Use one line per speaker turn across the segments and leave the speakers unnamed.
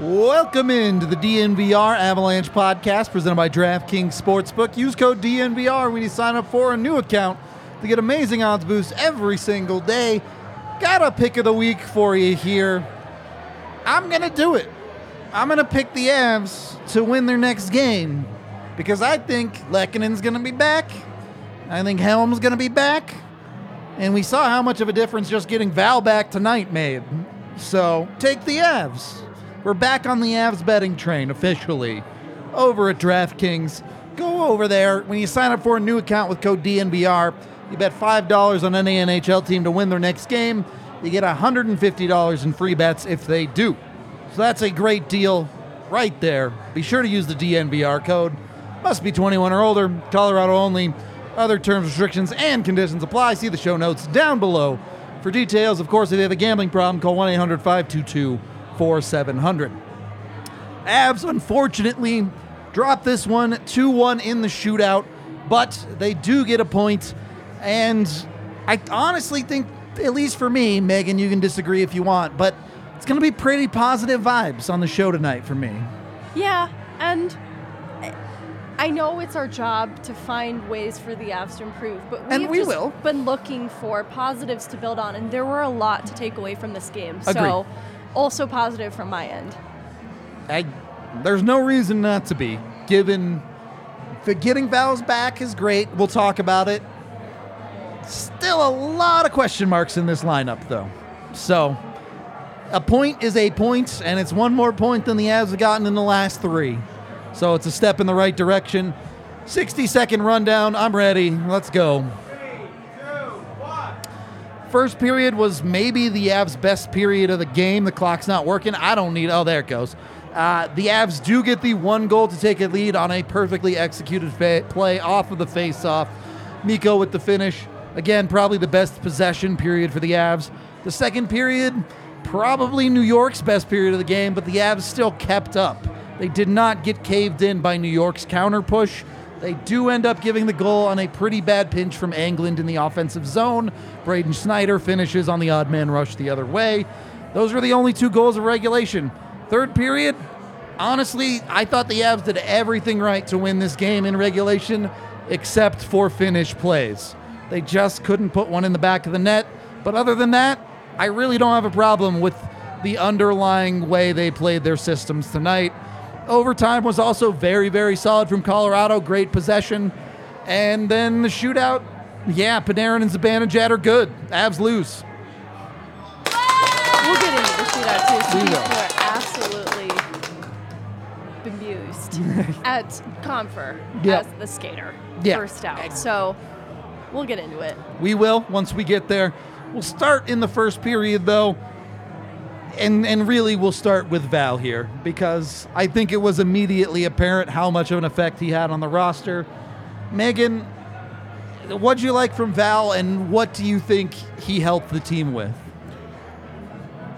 Welcome into the DNVR Avalanche podcast presented by DraftKings Sportsbook. Use code DNVR when you sign up for a new account to get amazing odds boosts every single day. Got a pick of the week for you here. I'm going to do it. I'm going to pick the Avs to win their next game because I think Lehkonen's going to be back. I think Helm's going to be back. And we saw how much of a difference just getting Val back tonight made. So take the Avs. We're back on the Avs betting train officially over at DraftKings. Go over there. When you sign up for a new account with code DNVR, you bet $5 on any NHL team to win their next game. You get $150 in free bets if they do. So that's a great deal right there. Be sure to use the DNVR code. Must be 21 or older, Colorado only. Other terms, restrictions, and conditions apply. See the show notes down below. For details, of course, if you have a gambling problem, call 1 800 522 4700. Avs, unfortunately, dropped this one 2 1 in the shootout, but they do get a point. And I honestly think, at least for me, Megan, you can disagree if you want, but it's going to be pretty positive vibes on the show tonight for me.
Yeah, and I know it's our job to find ways for the Avs to improve, but we've
And we
just
will.
been looking for positives to build on, and there were a lot to take away from this game.
Agreed.
So, also positive from my end.
I, there's no reason not to be. Given for getting Val's back is great. We'll talk about it. Still a lot of question marks in this lineup, though. So, a point is a point, and it's one more point than the Avs have gotten in the last three. So it's a step in the right direction. 60 second rundown. I'm ready. Let's go. First period was maybe the Avs' best period of the game. The clock's not working. I don't need. Oh, there it goes. Uh, the Avs do get the one goal to take a lead on a perfectly executed fa- play off of the face-off. Mikko with the finish. Again, probably the best possession period for the Avs. The second period, probably New York's best period of the game, but the Avs still kept up. They did not get caved in by New York's counter push. They do end up giving the goal on a pretty bad pinch from Englund in the offensive zone. Braden Schneider finishes on the odd man rush the other way. Those were the only two goals of regulation. Third period, honestly, I thought the Avs did everything right to win this game in regulation except for finish plays. They just couldn't put one in the back of the net. But other than that, I really don't have a problem with the underlying way they played their systems tonight. Overtime was also very, very solid from Colorado. Great possession. And then the shootout, yeah, Panarin and Zibanejad are good. Avs lose.
We'll get into the shootout too. So people are absolutely bemused at Compher
Yep.
as the skater
Yeah.
first out. So we'll get into it.
We will once we get there. We'll start in the first period though. And and really we'll start with Val here because I think it was immediately apparent how much of an effect he had on the roster. Megan, what'd you like from Val and what do you think he helped the team with?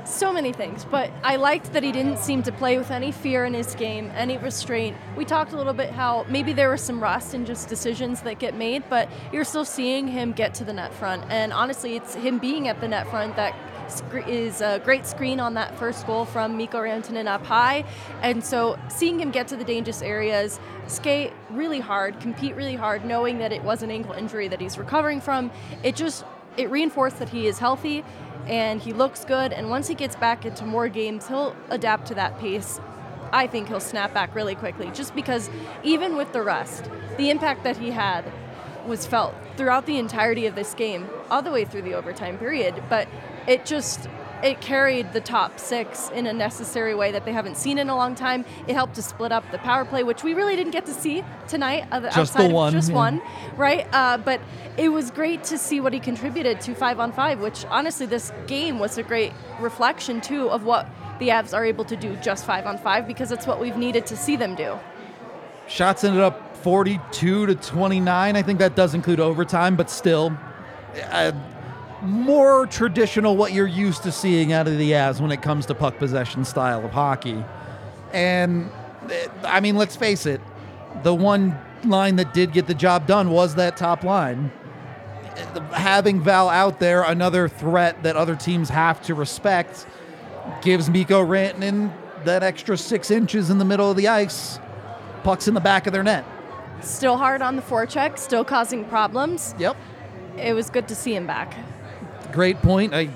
So many things, but I liked that he didn't seem to play with any fear in his game, any restraint. We talked a little bit how maybe there was some rust in just decisions that get made, but you're still seeing him get to the net front. And honestly, it's him being at the net front that is a great screen on that first goal from Mikko Rantanen up high. And so seeing him get to the dangerous areas, skate really hard, compete really hard, knowing that it was an ankle injury that he's recovering from, it just it reinforced that he is healthy. and he looks good. And once he gets back into more games, he'll adapt to that pace. I think he'll snap back really quickly, just because even with the rest, the impact that he had was felt throughout the entirety of this game, all the way through the overtime period. But it just it carried the top six in a necessary way that they haven't seen in a long time. It helped to split up the power play, which we really didn't get to see tonight.
Just
outside
the one,
of just
yeah.
one, right? Uh, but it was great to see what he contributed to five on five. Which honestly, this game was a great reflection too of what the Avs are able to do just five on five because it's what we've needed to see them do.
Shots ended up 42 to 29. I think that does include overtime, but still, uh, more traditional what you're used to seeing out of the Avs when it comes to puck possession style of hockey. And I mean, let's face it, the one line that did get the job done was that top line. Having Val out there, another threat that other teams have to respect, gives Mikko Rantanen that extra six inches in the middle of the ice pucks in the back of their net.
Still hard on the forecheck, still causing problems.
Yep.
It was good to see him back.
Great point. I,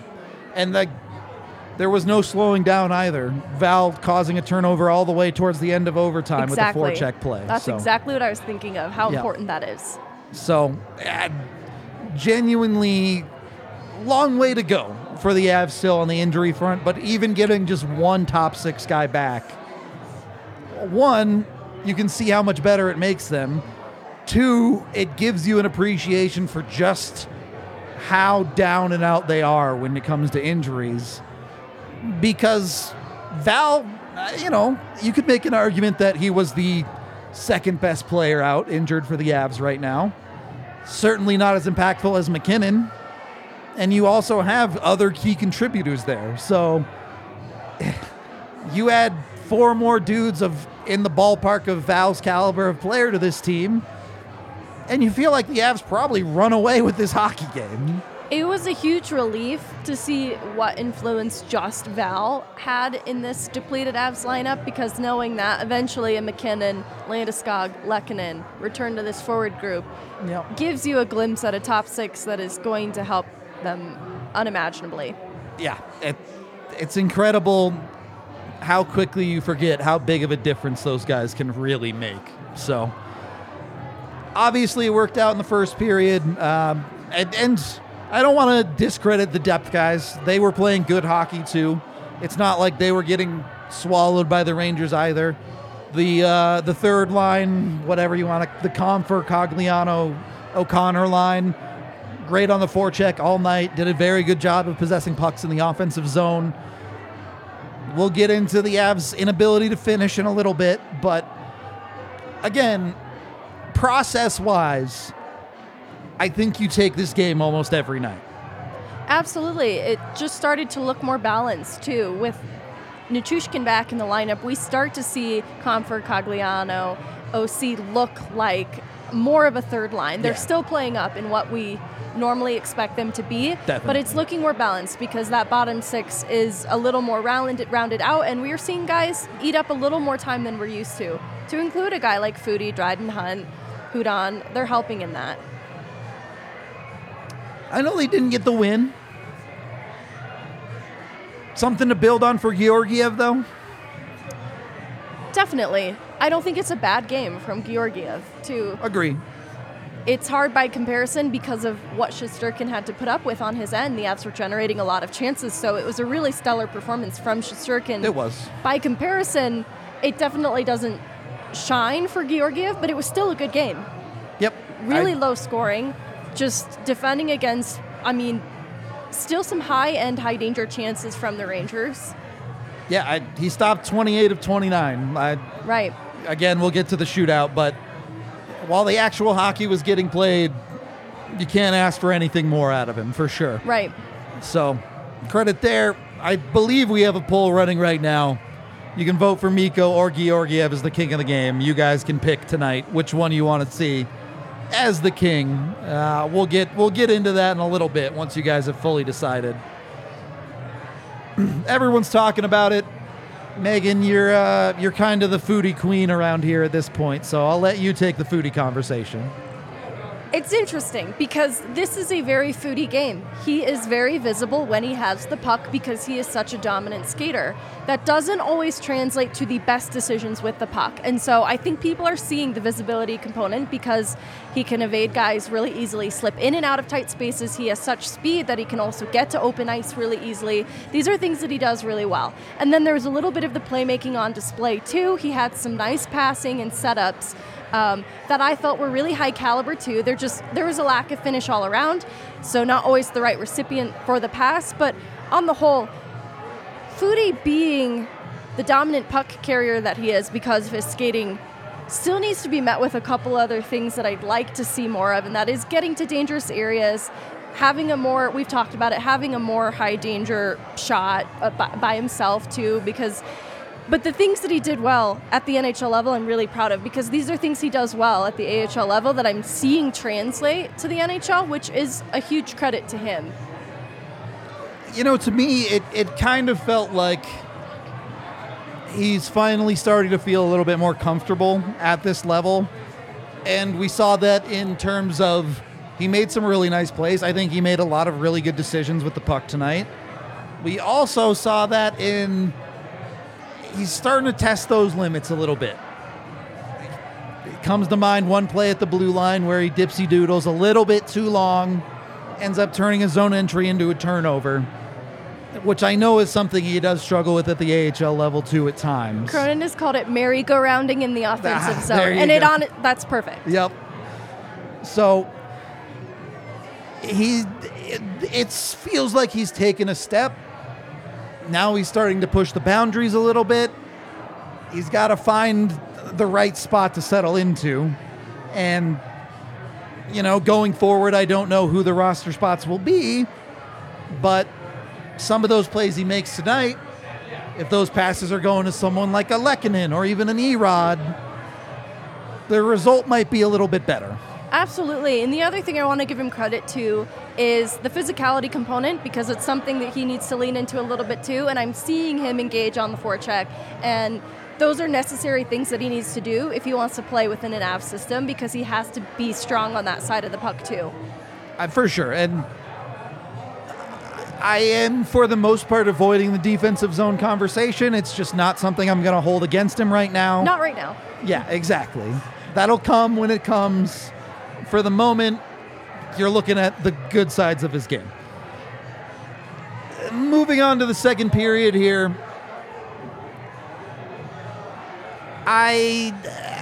and the, there was no slowing down either. Val causing a turnover all the way towards the end of overtime
exactly.
with the forecheck play.
That's
so,
exactly what I was thinking of. How
Yeah.
important that is.
So, uh, genuinely long way to go for the Avs still on the injury front, but even getting just one top six guy back, one, you can see how much better it makes them. Two, it gives you an appreciation for just how down and out they are when it comes to injuries. Because Val, uh, you know, you could make an argument that he was the second best player out injured for the Avs right now. Certainly not as impactful as MacKinnon. And you also have other key contributors there. So you add four more dudes of in the ballpark of Val's caliber of player to this team, and you feel like the Avs probably run away with this hockey game.
It was a huge relief to see what influence just Val had in this depleted Avs lineup because knowing that eventually a MacKinnon, Landeskog, Lehkonen return to this forward group
Yep.
gives you a glimpse at a top six that is going to help them unimaginably.
Yeah, it, it's incredible how quickly you forget how big of a difference those guys can really make. So, obviously, it worked out in the first period. Um, and, and I don't want to discredit the depth guys. They were playing good hockey, too. It's not like they were getting swallowed by the Rangers either. The uh, the third line, whatever you want to, the Compher, Cogliano, O'Connor line, great on the forecheck all night. Did a very good job of possessing pucks in the offensive zone. We'll get into the Avs' inability to finish in a little bit, but again, process wise, I think you take this game almost every night.
Absolutely. It just started to look more balanced too. With Nichushkin back in the lineup, we start to see Compher, Cogliano, OC look like more of a third line. They're
Yeah.
still playing up in what we normally expect them to be, but it's looking more balanced because that bottom six is a little more rounded, rounded out, and we're seeing guys eat up a little more time than we're used to. To include a guy like Foudy, Dryden Hunt, Hudon, they're helping in that.
I know they didn't get the win. Something to build on for Georgiev, though.
Definitely. I don't think it's a bad game from Georgiev to
Agree.
it's hard by comparison because of what Shesterkin had to put up with on his end. The Avs were generating a lot of chances, so it was a really stellar performance from Shesterkin.
It was.
By comparison, it definitely doesn't shine for Georgiev, but it was still a good game.
Yep.
Really
I-
low scoring, just defending against, I mean, still some high end, high danger chances from the Rangers.
yeah, I, he stopped 28 of 29. I,
Right.
again, we'll get to the shootout, but while the actual hockey was getting played, you can't ask for anything more out of him, for sure.
Right.
So, credit there. I believe we have a poll running right now. You can vote for Mikko or Georgiev as the king of the game. You guys can pick tonight which one you want to see as the king. Uh, we'll get we'll get into that in a little bit once you guys have fully decided. Everyone's talking about it. Megan, you're uh, you're kind of the Foudy queen around here at this point, so I'll let you take the Foudy conversation.
It's interesting because this is a very Foudy game. He is very visible when he has the puck because he is such a dominant skater. That doesn't always translate to the best decisions with the puck. And so I think people are seeing the visibility component because he can evade guys really easily, slip in and out of tight spaces. He has such speed that he can also get to open ice really easily. These are things that he does really well. And then there's a little bit of the playmaking on display too. He had some nice passing and setups um, that I felt were really high caliber too. There just there was a lack of finish all around, so not always the right recipient for the pass. But on the whole, Foudy being the dominant puck carrier that he is because of his skating still needs to be met with a couple other things that I'd like to see more of, and that is getting to dangerous areas, having a more, we've talked about it, having a more high danger shot uh, by, himself too, because but the things that he did well at the NHL level, I'm really proud of because these are things he does well at the AHL level that I'm seeing translate to the NHL, which is a huge credit to him.
You know, to me, it, it kind of felt like he's finally starting to feel a little bit more comfortable at this level. And we saw that in terms of he made some really nice plays. I think he made a lot of really good decisions with the puck tonight. We also saw that in he's starting to test those limits a little bit. It comes to mind one play at the blue line where he dipsy doodles a little bit too long, ends up turning his zone entry into a turnover, which I know is something he does struggle with at the AHL level too at times.
Cronin has called it merry-go-rounding in the offensive ah, zone, and go. it on that's perfect.
Yep. So he it, it feels like he's taken a step now he's starting to push the boundaries a little bit. He's got to find the right spot to settle into. And, you know, going forward, I don't know who the roster spots will be, but some of those plays he makes tonight, if those passes are going to someone like a Lehkonen or even an Erod, the result might be a little bit better.
Absolutely. And the other thing I want to give him credit to is the physicality component because it's something that he needs to lean into a little bit too. And I'm seeing him engage on the forecheck. And those are necessary things that he needs to do if he wants to play within an AV system because he has to be strong on that side of the puck too.
Uh, for sure. And I am, for the most part, avoiding the defensive zone conversation. It's just not something I'm going to hold against him right now.
Not right now.
Yeah, exactly. That'll come when it comes for the moment, you're looking at the good sides of his game. Moving on to the second period here. I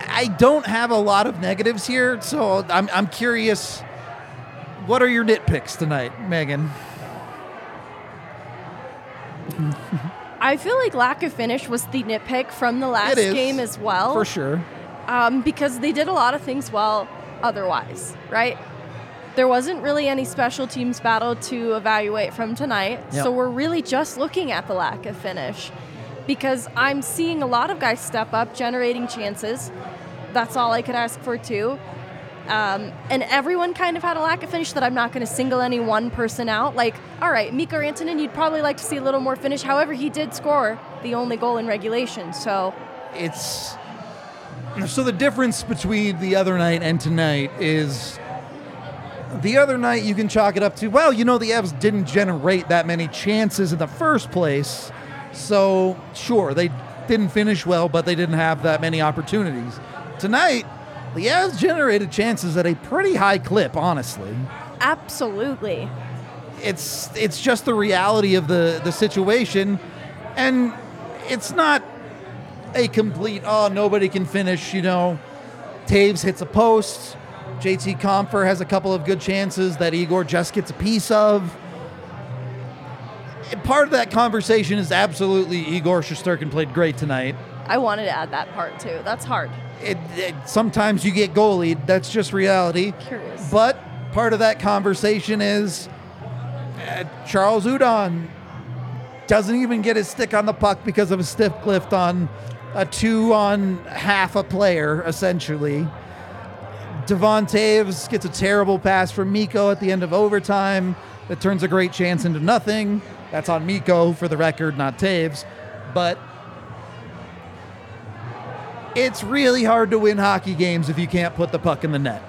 I don't have a lot of negatives here, so I'm I'm curious. What are your nitpicks tonight, Megan?
I feel like lack of finish was the nitpick from the last game as well.
For sure.
Um, because they did a lot of things well otherwise, right? There wasn't really any special teams battle to evaluate from tonight, yep. so we're really just looking at the lack of finish because I'm seeing a lot of guys step up, generating chances. That's all I could ask for, too. Um, and everyone kind of had a lack of finish that I'm not going to single any one person out. Like, all right, Mikko Rantanen, you'd probably like to see a little more finish. However, he did score the only goal in regulation, so.
It's so the difference between the other night and tonight is the other night you can chalk it up to well you know the Avs didn't generate that many chances in the first place. So sure they didn't finish well but they didn't have that many opportunities. Tonight the Avs generated chances at a pretty high clip honestly.
Absolutely.
It's it's just the reality of the the situation. And it's not a complete, oh, nobody can finish, you know. Toews hits a post. JT Compher has a couple of good chances that Igor just gets a piece of. Part of that conversation is absolutely Igor Shesterkin played great tonight.
I wanted to add that part too. That's hard.
It, it, sometimes you get goalied. That's just reality.
Curious.
But part of that conversation is uh, Charles Hudon doesn't even get his stick on the puck because of a stiff lift on a two on half a player, essentially. Devon Toews gets a terrible pass from Mikko at the end of overtime that turns a great chance into nothing. That's on Mikko for the record, not Toews. But it's really hard to win hockey games if you can't put the puck in the net.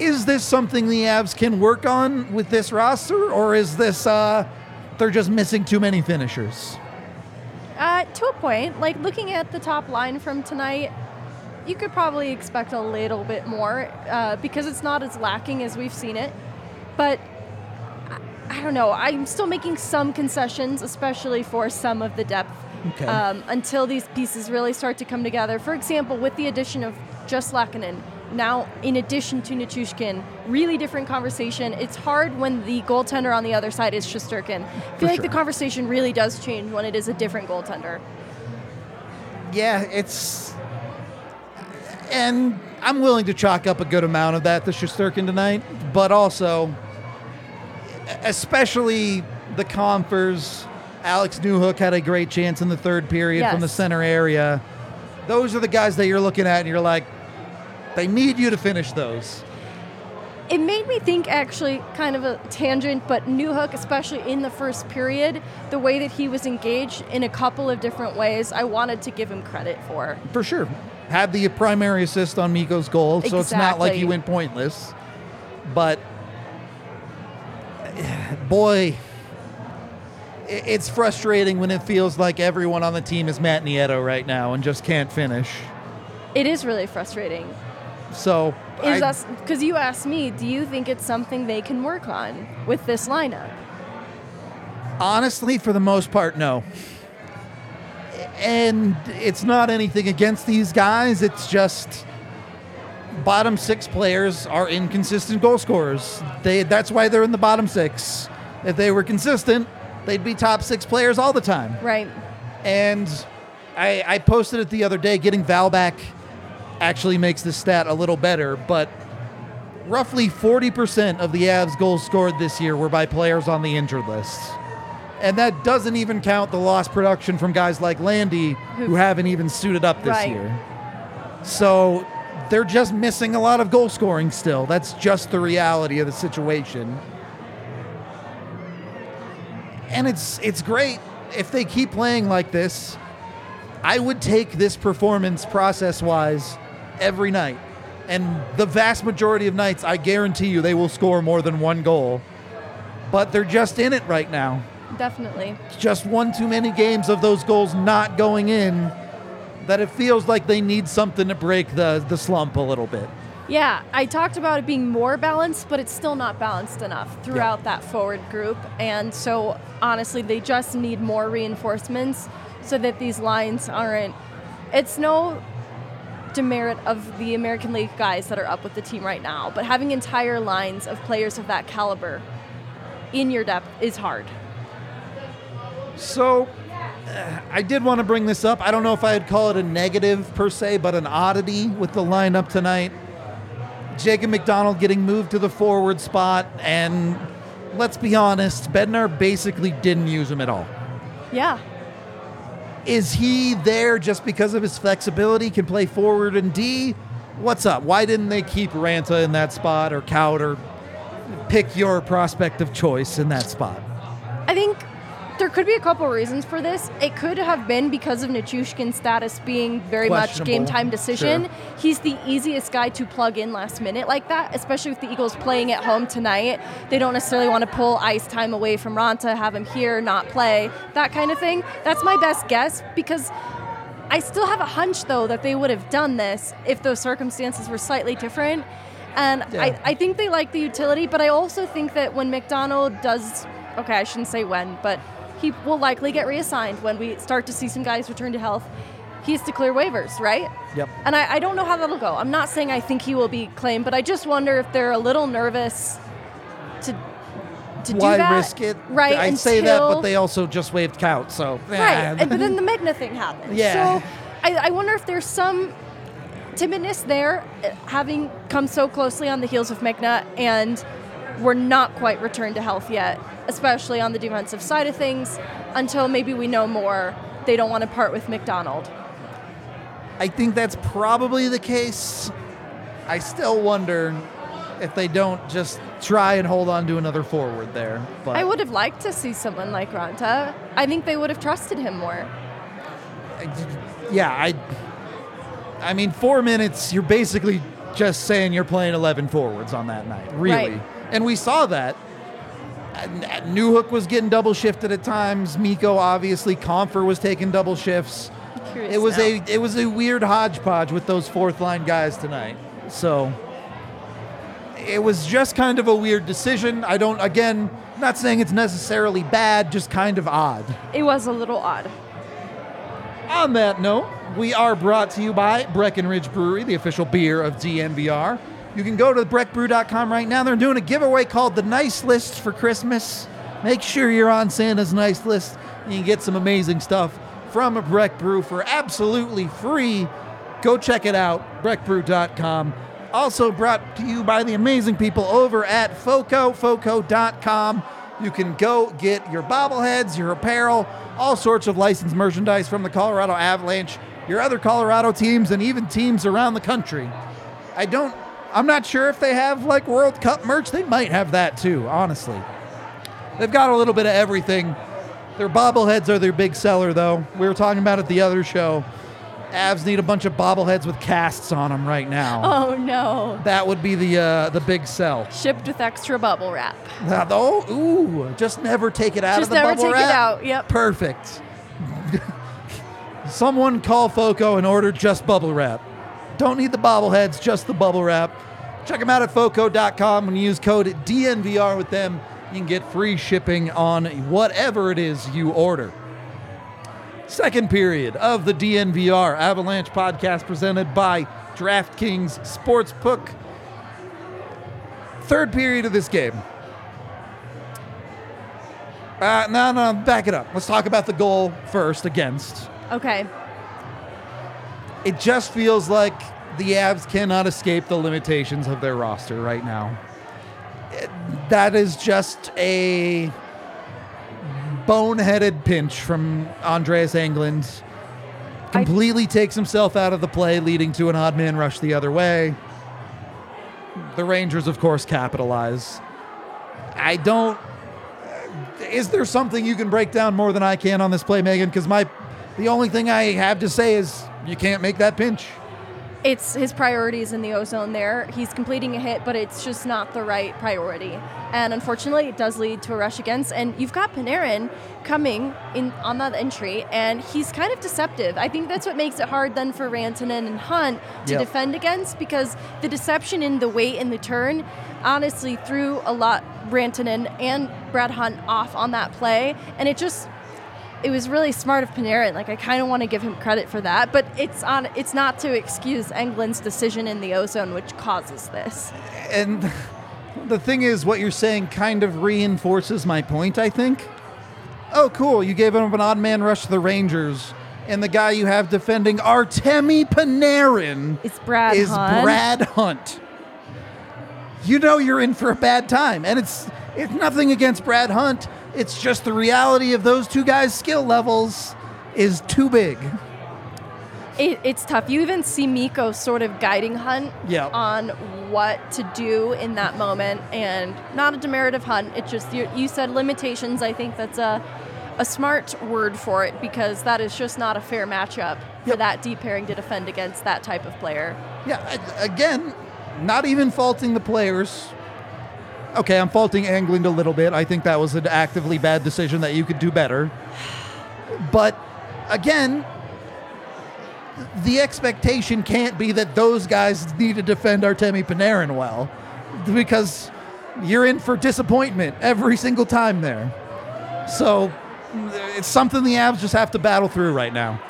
Is this something the Avs can work on with this roster, or is this uh, they're just missing too many finishers?
To a point, like looking at the top line from tonight, you could probably expect a little bit more uh, because it's not as lacking as we've seen it. But I, I don't know. I'm still making some concessions, especially for some of the depth,
Okay.
um, until these pieces really start to come together. For example, with the addition of just Lehkonen, now in addition to Nichushkin, really different conversation. It's hard when the goaltender on the other side is Shesterkin. I feel
For
like
sure.
the conversation really does change when it is a different goaltender.
Yeah, it's. And I'm willing to chalk up a good amount of that to Shesterkin tonight, but also, especially the Comphers. Alex Newhook had a great chance in the third period from the center area. Those are the guys that you're looking at, and you're like, they need you to finish those.
It made me think, actually, kind of a tangent, but Newhook, especially in the first period, the way that he was engaged in a couple of different ways, I wanted to give him credit for.
For sure. Had the primary assist on Mikko's goal, so it's not like he went pointless. But boy, it's frustrating when it feels like everyone on the team is Matt Nieto right now and just can't finish.
It is really frustrating.
So
Is us because you asked me, do you think it's something they can work on with this lineup?
honestly, for the most part, no. And it's not anything against these guys. It's just bottom six players are inconsistent goal scorers. They that's why they're in the bottom six. If they were consistent, they'd be top six players all the time.
Right.
And I, I posted it the other day. Getting Val back actually makes this stat a little better, but roughly 40% of the Avs goals scored this year were by players on the injured list. And that doesn't even count the lost production from guys like Landy who haven't even suited up this
Right.
year. So they're just missing a lot of goal scoring still. That's just the reality of the situation. And it's it's great if they keep playing like this. I would take this performance process wise every night. And the vast majority of nights, I guarantee you, they will score more than one goal. But they're just in it right now.
Definitely.
It's just one too many games of those goals not going in that it feels like they need something to break the, the slump a little bit.
Yeah, I talked about it being more balanced, but it's still not balanced enough throughout that forward group. And so, honestly, they just need more reinforcements so that these lines aren't. It's no demerit of the American League guys that are up with the team right now, but having entire lines of players of that caliber in your depth is hard.
So, uh, I did want to bring this up. I don't know if I'd call it a negative per se, but an oddity with the lineup tonight. Jacob MacDonald getting moved to the forward spot, and let's be honest, Bednar basically didn't use him at all.
Yeah.
Is he there just because of his flexibility, can play forward and D? What's up? Why didn't they keep Ranta in that spot or Cowd or pick your prospect of choice in that spot?
I think there could be a couple reasons for this. It could have been because of Nichushkin's status being very much game time decision.
sure.
He's the easiest guy to plug in last minute like that, especially with the Eagles playing at home tonight. They don't necessarily want to pull ice time away from Ranta, have him here, not play, that kind of thing. That's my best guess because I still have a hunch though that they would have done this if those circumstances were slightly different. And
Yeah.
I, I think they like the utility, but I also think that when MacDonald does, okay, I shouldn't say when, but he will likely get reassigned when we start to see some guys return to health. He has to clear waivers, right?
Yep.
And I, I don't know how that'll go. I'm not saying I think he will be claimed, but I just wonder if they're a little nervous to to
Why
do that.
risk it?
Right.
I say that, but they also just waived Count, so
Right,
eh.
and, but then the Megna thing happened.
Yeah.
So I, I wonder if there's some timidness there, uh, having come so closely on the heels of Megna, and we're not quite returned to health yet, especially on the defensive side of things. Until maybe we know more, they don't want to part with MacDonald.
I think that's probably the case. I still wonder if they don't just try and hold on to another forward there. But
I would have liked to see someone like Ranta. I think they would have trusted him more.
yeah, I. I mean, four minutes. You're basically just saying you're playing 11 forwards on that night, really.
Right.
And we saw that. And Newhook was getting double shifted at times. Mikko obviously, Compher was taking double shifts. It was
now.
a it was a weird hodgepodge with those fourth line guys tonight. So it was just kind of a weird decision. I don't again not saying it's necessarily bad, just kind of odd.
It was a little odd.
On that note, we are brought to you by Breckenridge Brewery, the official beer of DNVR. You can go to breckbrew.com right now. They're doing a giveaway called the Nice List for Christmas. Make sure you're on Santa's Nice List. And you can get some amazing stuff from Breck Brew for absolutely free. Go check it out, breckbrew.com. Also brought to you by the amazing people over at FOCO, FOCO.com. You can go get your bobbleheads, your apparel, all sorts of licensed merchandise from the Colorado Avalanche, your other Colorado teams, and even teams around the country. I don't, I'm not sure if they have like World Cup merch. They might have that too, honestly. They've got a little bit of everything. Their bobbleheads are their big seller, though. We were talking about it the other show. Avs need a bunch of bobbleheads with casts on them right now.
Oh no.
That would be the uh, the big sell.
Shipped with extra bubble wrap.
That- oh, ooh, just never take it out
Just
of the bubble wrap.
Just never take it out, yep.
Perfect. Someone call Foco and order just bubble wrap. Don't need the bobbleheads, just the bubble wrap. Check them out at foco.com and use code DNVR with them. You can get free shipping on whatever it is you order. Second period of the DNVR Avalanche podcast presented by DraftKings Sportsbook. Third period of this game. Uh, no, no, back it up. Let's talk about the goal first against.
Okay.
It just feels like the Avs cannot escape the limitations of their roster right now. It- that is just a boneheaded pinch from Andreas Englund. Completely takes himself out of the play, leading to an odd man rush the other way. The Rangers, of course, capitalize. I don't. Is there something you can break down more than I can on this play, Megan? Because my, the only thing I have to say is you can't make that pinch.
It's his priorities in the ozone there. He's completing a hit, but it's just not the right priority. And unfortunately, it does lead to a rush against. And you've got Panarin coming in on that entry, and he's kind of deceptive. I think that's what makes it hard then for Rantanen and Hunt to
Yep.
defend against because the deception in the weight and the turn honestly threw a lot Rantanen and Brad Hunt off on that play. And it just it was really smart of Panarin. Like I kind of want to give him credit for that, but it's on. It's not to excuse Englund's decision in the ozone, which causes this.
and the thing is, what you're saying kind of reinforces my point, I think. Oh, cool. You gave him an odd man rush to the Rangers, and the guy you have defending Artemi Panarin
It's Brad
is
Hunt.
Brad Hunt. You know you're in for a bad time, and it's it's nothing against Brad Hunt. It's just the reality of those two guys' skill levels is too big.
It, it's tough. You even see Mikko sort of guiding Hunt
Yeah.
on what to do in that moment, and not a demerit of Hunt. It's just you, you said limitations. I think that's a a smart word for it because that is just not a fair matchup for that deep pairing to defend against that type of player.
Yeah, again, not even faulting the players. Okay, I'm faulting Englund a little bit. I think that was an actively bad decision that you could do better. But again, the expectation can't be that those guys need to defend Artemi Panarin well because you're in for disappointment every single time there. So it's something the Avs just have to battle through right now.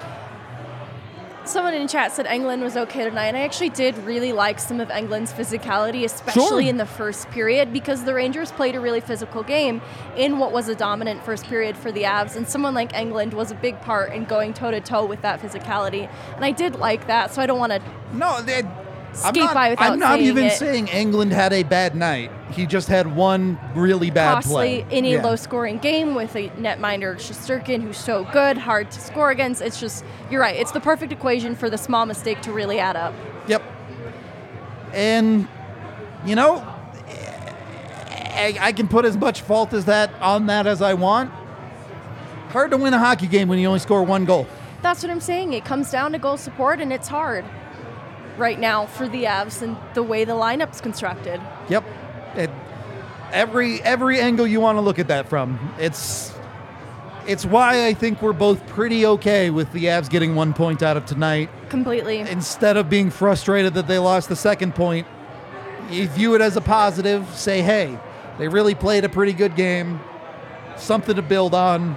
Someone in chat said Englund was okay tonight, and I actually did really like some of Englund's physicality, especially
Sure.
in the first period, because the Rangers played a really physical game in what was a dominant first period for the Avs, and someone like Englund was a big part in going toe to toe with that physicality, and I did like that. So I don't want to.
No, they,
Skate
not,
by without
I'm not
saying
even
it.
saying Englund had a bad night. He just had one really bad
costly
play.
in a
Yeah.
low-scoring game with a netminder Shesterkin who's so good, hard to score against. It's just you're right. It's the perfect equation for the small mistake to really add up.
Yep. And you know, I, I can put as much fault as that on that as I want. Hard to win a hockey game when you only score one goal.
That's what I'm saying. It comes down to goal support, and it's hard. Right now for the Avs and the way the lineup's constructed.
Yep. It, every every angle you want to look at that from. It's it's why I think we're both pretty okay with the Avs getting one point out of tonight.
Completely.
Instead of being frustrated that they lost the second point, you view it as a positive. Say, hey, they really played a pretty good game. Something to build on.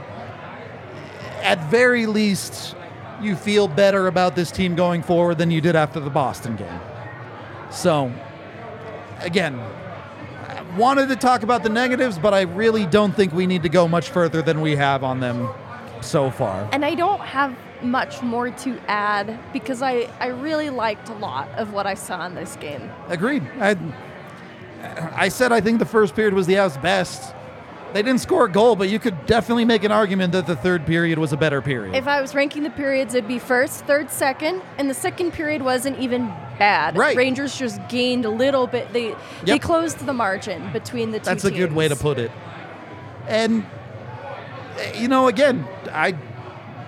At very least, you feel better about this team going forward than you did after the Boston game. So, again, I wanted to talk about the negatives, but I really don't think we need to go much further than we have on them so far.
And I don't have much more to add because I, I really liked a lot of what I saw in this game.
Agreed. I, I said I think the first period was the Avs' best. They didn't score a goal, but you could definitely make an argument that the third period was a better period.
If I was ranking the periods, it'd be first, third, second, and the second period wasn't even bad.
Right.
Rangers just gained a little bit. They they closed the margin between the two.
That's a good way to put it. And eh, you know, again, I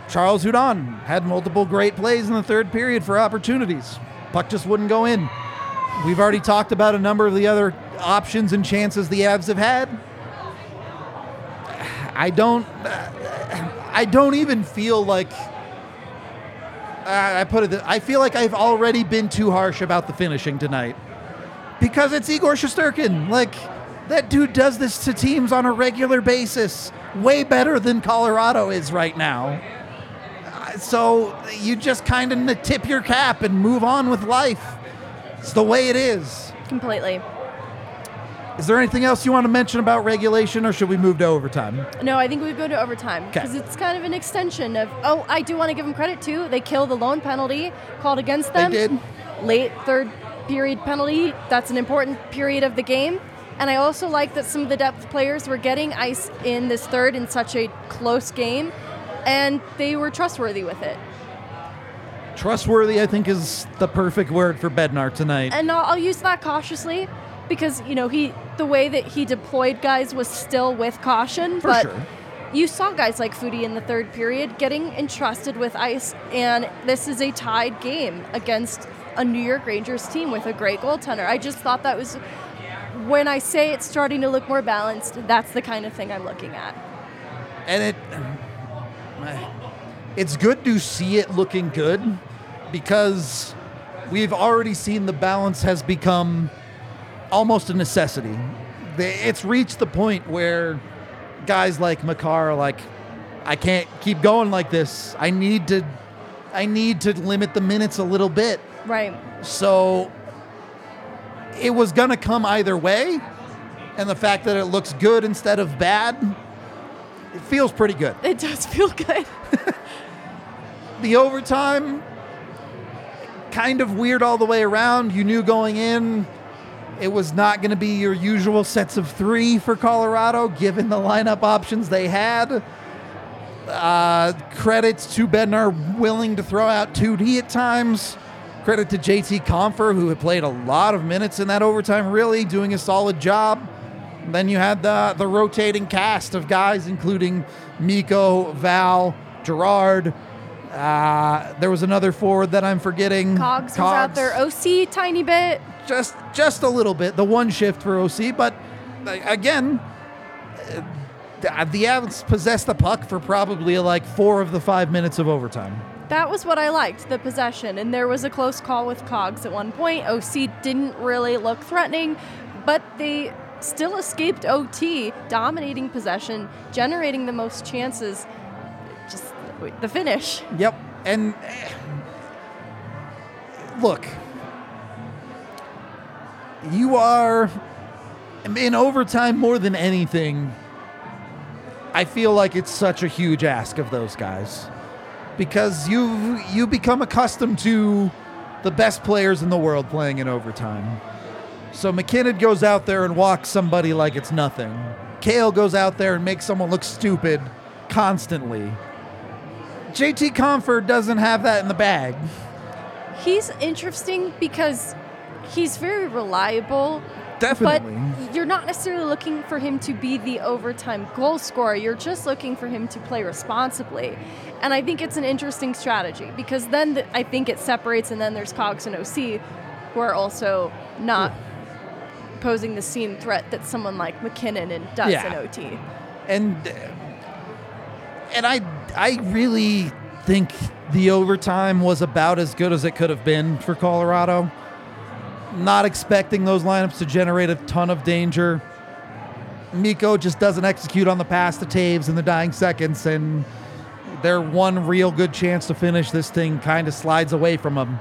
Charles Hudon had multiple great plays in the third period for opportunities. Puck just wouldn't go in. We've already talked about a number of the other options and chances the Avs have had. I don't I don't even feel like I put it I feel like I've already been too harsh about the finishing tonight because it's Igor Shesterkin. Like that dude does this to teams on a regular basis, way better than Colorado is right now. Uh, So you just kind of tip your cap and move on with life. It's the way it is.
Completely.
Is there anything else you want to mention about regulation, or should we move to overtime?
No, I think we go to overtime because it's kind of an extension of. Oh, I do want to give them credit too. They killed the lone penalty called against them.
They did.
Late third period penalty. That's an important period of the game. And I also like that some of the depth players were getting ice in this third in such a close game, and they were trustworthy with it.
Trustworthy, I think, is the perfect word for Bednar tonight.
And I'll, I'll use that cautiously because you know he the way that he deployed guys was still with caution,
For
but
sure.
you saw guys like Foudy in the third period getting entrusted with ice, and this is a tied game against a New York Rangers team with a great goaltender. I just thought that was when I say it's starting to look more balanced. That's the kind of thing I'm looking at.
and it it's good to see it looking good because we've already seen the balance has become almost a necessity. It's reached the point where guys like Makar are like, I can't keep going like this. I need to I need to limit the minutes a little bit.
Right.
So it was going to come either way. And the fact that it looks good instead of bad, it feels pretty good.
It does feel good.
The overtime, kind of weird all the way around. You knew going in it was not going to be your usual sets of three for Colorado, given the lineup options they had. Uh, credits to Bednar willing to throw out 2D at times. Credit to JT Compher, who had played a lot of minutes in that overtime, really doing a solid job. Then you had the, the rotating cast of guys, including Mikko, Val, Gerard. Uh, there was another forward that I'm forgetting.
Cogs, was out there. OC tiny bit.
Just, just a little bit. The one shift for OC, but again, the Avs possessed the puck for probably like four of the five minutes of overtime.
That was what I liked, the possession. And there was a close call with Cogs at one point. OC didn't really look threatening, but they still escaped OT, dominating possession, generating the most chances. Just the finish.
Yep. And eh, look, you are in overtime more than anything. I feel like it's such a huge ask of those guys because you you become accustomed to the best players in the world playing in overtime. So MacKinnon goes out there and walks somebody like it's nothing. Cale goes out there and makes someone look stupid constantly. JT Compher doesn't have that in the bag.
He's interesting because he's very reliable.
Definitely.
But you're not necessarily looking for him to be the overtime goal scorer. You're just looking for him to play responsibly. And I think it's an interesting strategy because then the, I think it separates, and then there's Cogs and OC who are also not posing the same threat that someone like MacKinnon and does
Yeah.
in OT.
and and I I really think the overtime was about as good as it could have been for Colorado. Not expecting those lineups to generate a ton of danger. Mikko just doesn't execute on the pass to Toews in the dying seconds, and their one real good chance to finish this thing kind of slides away from them.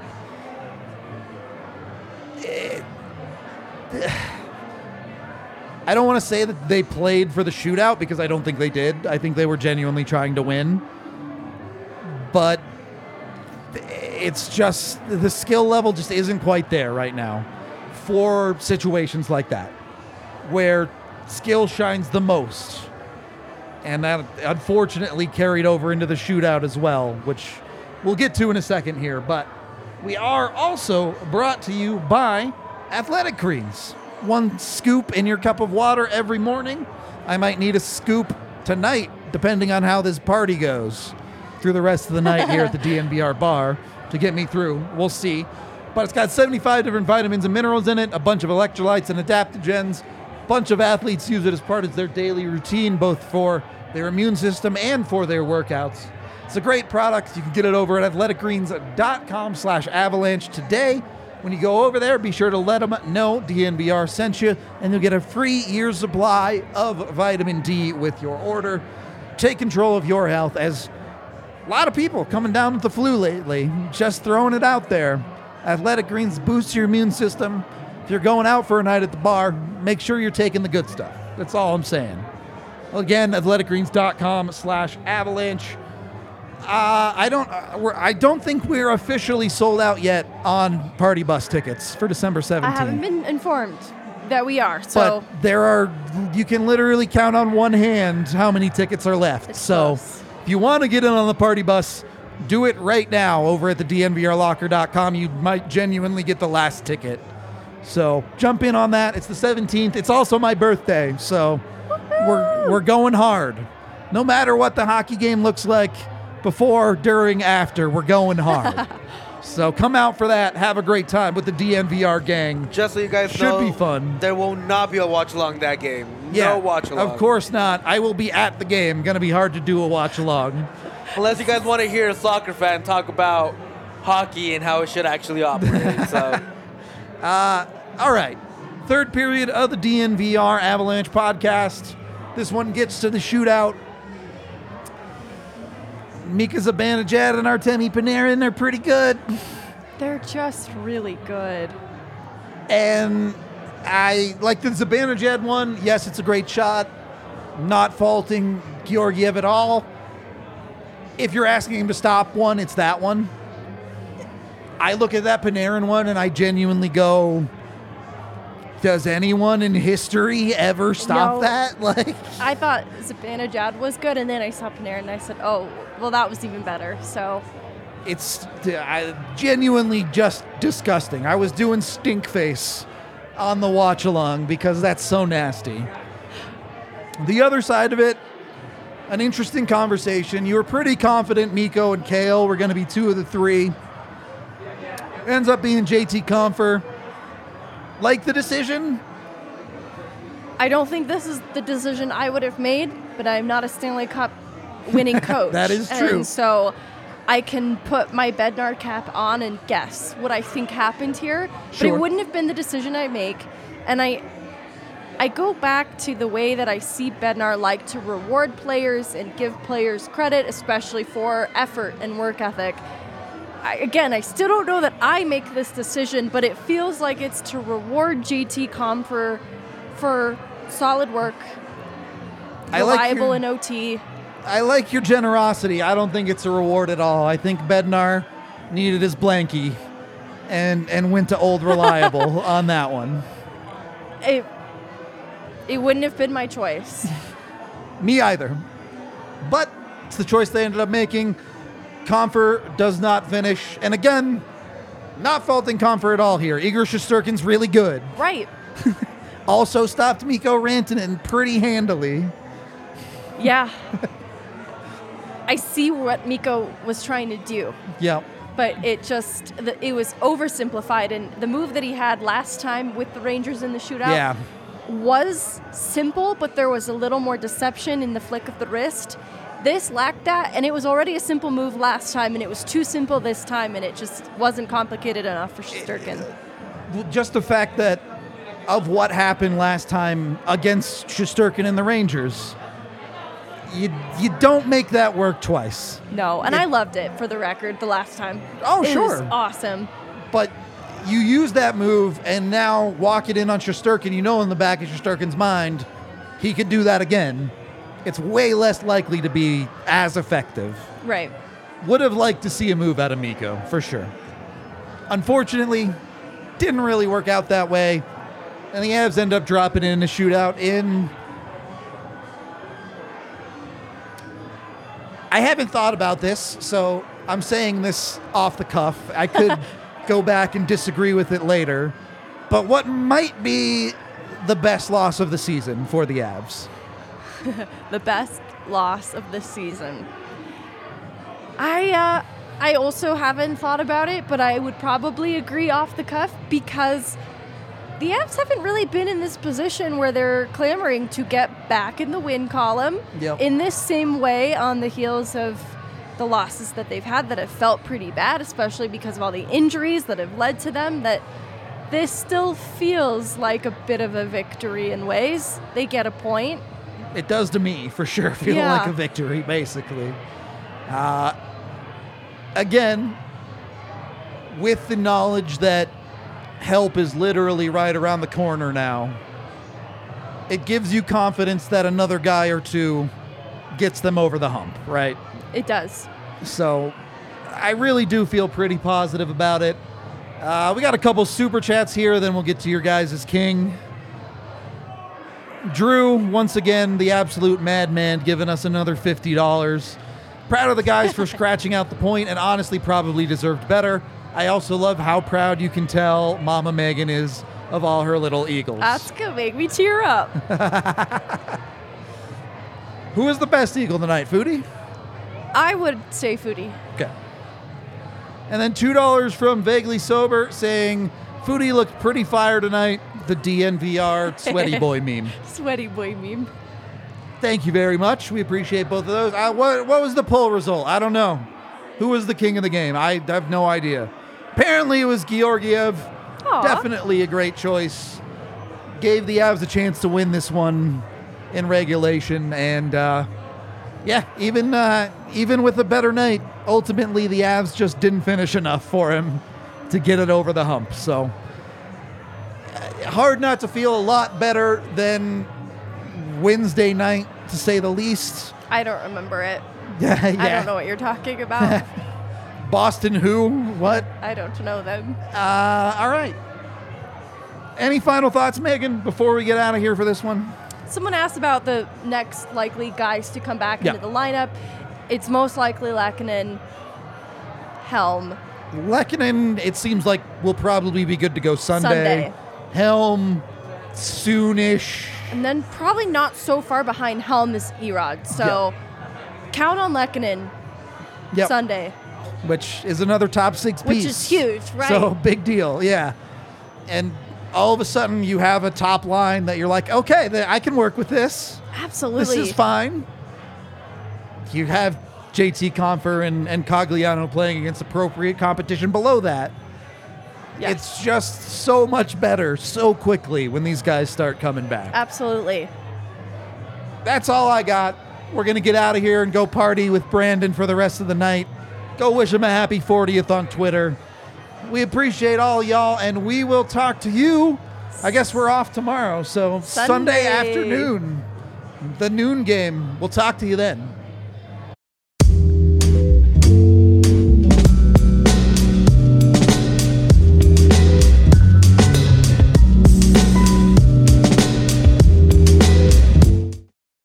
I don't want to say that they played for the shootout because I don't think they did. I think they were genuinely trying to win. But it's just the skill level just isn't quite there right now for situations like that where skill shines the most. And that unfortunately carried over into the shootout as well, which we'll get to in a second here. But we are also brought to you by Athletic Greens. One scoop in your cup of water every morning. I might need a scoop tonight, depending on how this party goes through the rest of the night here at the DNVR bar to get me through. We'll see. But it's got 75 different vitamins and minerals in it, a bunch of electrolytes and adaptogens. A Bunch of athletes use it as part of their daily routine, both for their immune system and for their workouts. It's a great product. You can get it over at athleticgreens.com slash avalanche today. When you go over there, be sure to let them know DNVR sent you, and you'll get a free year's supply of vitamin D with your order. Take control of your health as a lot of people coming down with the flu lately. Just throwing it out there. Athletic Greens boosts your immune system. If you're going out for a night at the bar, make sure you're taking the good stuff. That's all I'm saying. Again, athleticgreens.com slash avalanche. Uh, I don't. Uh, we're, I don't think we're officially sold out yet on party bus tickets for December 17th.
I haven't been informed that we are. So
but there are. You can literally count on one hand how many tickets are left.
It's
so
close.
If you want to get in on the party bus, do it right now over at the DNVRlocker.com. You might genuinely get the last ticket. So jump in on that. It's the 17th. It's also my birthday, so we're we're going hard. No matter what the hockey game looks like, before, during, after, we're going hard. so come out for that. Have a great time with the DNVR gang.
Just so you guys
Should
know,
be fun.
There will not be a watch along that game.
Yeah,
no watch along.
Of course not. I will be at the game. Gonna be hard to do a watch along.
Unless you guys want to hear a soccer fan talk about hockey and how it should actually operate. so uh,
All right. Third period of the DNVR Avalanche podcast. This one gets to the shootout. Mika Zibanejad and Artemi Panarin are pretty good.
they're just really good.
And I like the Zibanejad one. Yes, it's a great shot. Not faulting Georgiev at all. If you're asking him to stop one, it's that one. I look at that Panarin one and I genuinely go, does anyone in history ever stop
No.
that? Like,
I thought Zibanejad was good, and then I saw Panarin, and I said, "Oh, well, that was even better." So
it's I, genuinely just disgusting. I was doing stink face on the watch along because that's so nasty. The other side of it, an interesting conversation. You were pretty confident Mikko and Cale were going to be two of the three. Ends up being JT Compher. Like the decision?
I don't think this is the decision I would have made, but I'm not a Stanley Cup winning coach.
That is true.
And so I can put my Bednar cap on and guess what I think happened here.
sure.
But it wouldn't have been the decision I make. And I I go back to the way that I see Bednar like to reward players and give players credit, especially for effort and work ethic. I, again, I still don't know that I make this decision, but it feels like it's to reward JT Compher, for solid work,
I like
reliable
your-
in OT.
I like your generosity. I don't think it's a reward at all. I think Bednar needed his blankie and and went to old reliable on that one.
It, it wouldn't have been my choice.
Me either. But it's the choice they ended up making. Compher does not finish. And again, not faulting Compher at all here. Igor Shesterkin's really good.
right.
Also stopped Mikko Rantanen pretty handily.
Yeah. I see what Mikko was trying to do,
Yeah.
but it just the, it was oversimplified. And the move that he had last time with the Rangers in the shootout
Yeah.
was simple, but there was a little more deception in the flick of the wrist. This lacked that, and it was already a simple move last time, and it was too simple this time, and it just wasn't complicated enough for.
Well, Just the fact that of what happened last time against Shesterkin and the Rangers, you you don't make that work twice.
No, and I loved it for the record the last time.
Oh,
it
sure.
was awesome.
But you use that move and now walk it in on Shesterkin. You know in the back of Shesterkin's mind, he could do that again. It's way less likely to be as effective.
Right.
Would have liked to see a move out of Mikko, for sure. Unfortunately, didn't really work out that way. And the Avs end up dropping in a shootout in. I haven't thought about this, so I'm saying this off the cuff. I could go back and disagree with it later. But what might be the best loss of the season for the Avs?
The best loss of the season. I uh I also haven't thought about it, but I would probably agree off the cuff because the Avs haven't really been in this position where they're clamoring to get back in the win column
Yep.
in this same way on the heels of the losses that they've had that have felt pretty bad, especially because of all the injuries that have led to them. That this still feels like a bit of a victory in ways. They get a point.
It does to me, for sure. Feel
Yeah.
like a victory, basically. Uh, again, with the knowledge that help is literally right around the corner now, it gives you confidence that another guy or two gets them over the hump, right?
It does.
So I really do feel pretty positive about it. Uh, we got a couple super chats here, then we'll get to your guys' as king. Drew, once again, the absolute madman, giving us another $50. Proud of the guys for scratching out the point and honestly probably deserved better. I also love how proud you can tell Mama Megan is of all her little eagles.
That's gonna make me tear up.
Who is the best eagle tonight, Foudy?
I would say Foudy.
Okay. And then two dollars from Vaguely Sober saying Foudy looked pretty fire tonight. The DNVR sweaty boy meme.
Sweaty boy meme.
Thank you very much. We appreciate both of those. Uh, what what was the poll result? I don't know. Who was the king of the game? I have no idea. Apparently it was Georgiev.
Aw.
Definitely a great choice. Gave the Avs a chance to win this one in regulation, and uh, yeah, even uh, even with a better night, ultimately the Avs just didn't finish enough for him to get it over the hump. So hard not to feel a lot better than Wednesday night, to say the least.
I don't remember it.
Yeah,
I don't know what you're talking about.
Boston who? What?
I don't know them.
Uh, all right. Any final thoughts, Megan, before we get out of here for this one?
Someone asked about the next likely guys to come back
Yeah.
into the lineup. It's most likely Lehkonen, Helm.
Lehkonen, it seems like will probably be good to go Sunday.
Sunday.
Helm, soonish.
And then probably not so far behind Helm is Erod. So count on Lehkonen
Yep.
Sunday,
Which is another top six piece.
which is huge, right?
So big deal, yeah. And all of a sudden, you have a top line that you're like, okay, I can work with this.
Absolutely.
This is fine. You have JT Confer and, and Cogliano playing against appropriate competition below that. It's just so much better so quickly when these guys start coming back.
Absolutely.
That's all I got. We're going to get out of here and go party with Brandon for the rest of the night. Go wish him a happy 40th on Twitter. We appreciate all y'all, and we will talk to you. I guess we're off tomorrow, so Sunday
Sunday.
afternoon, the noon game. We'll talk to you then.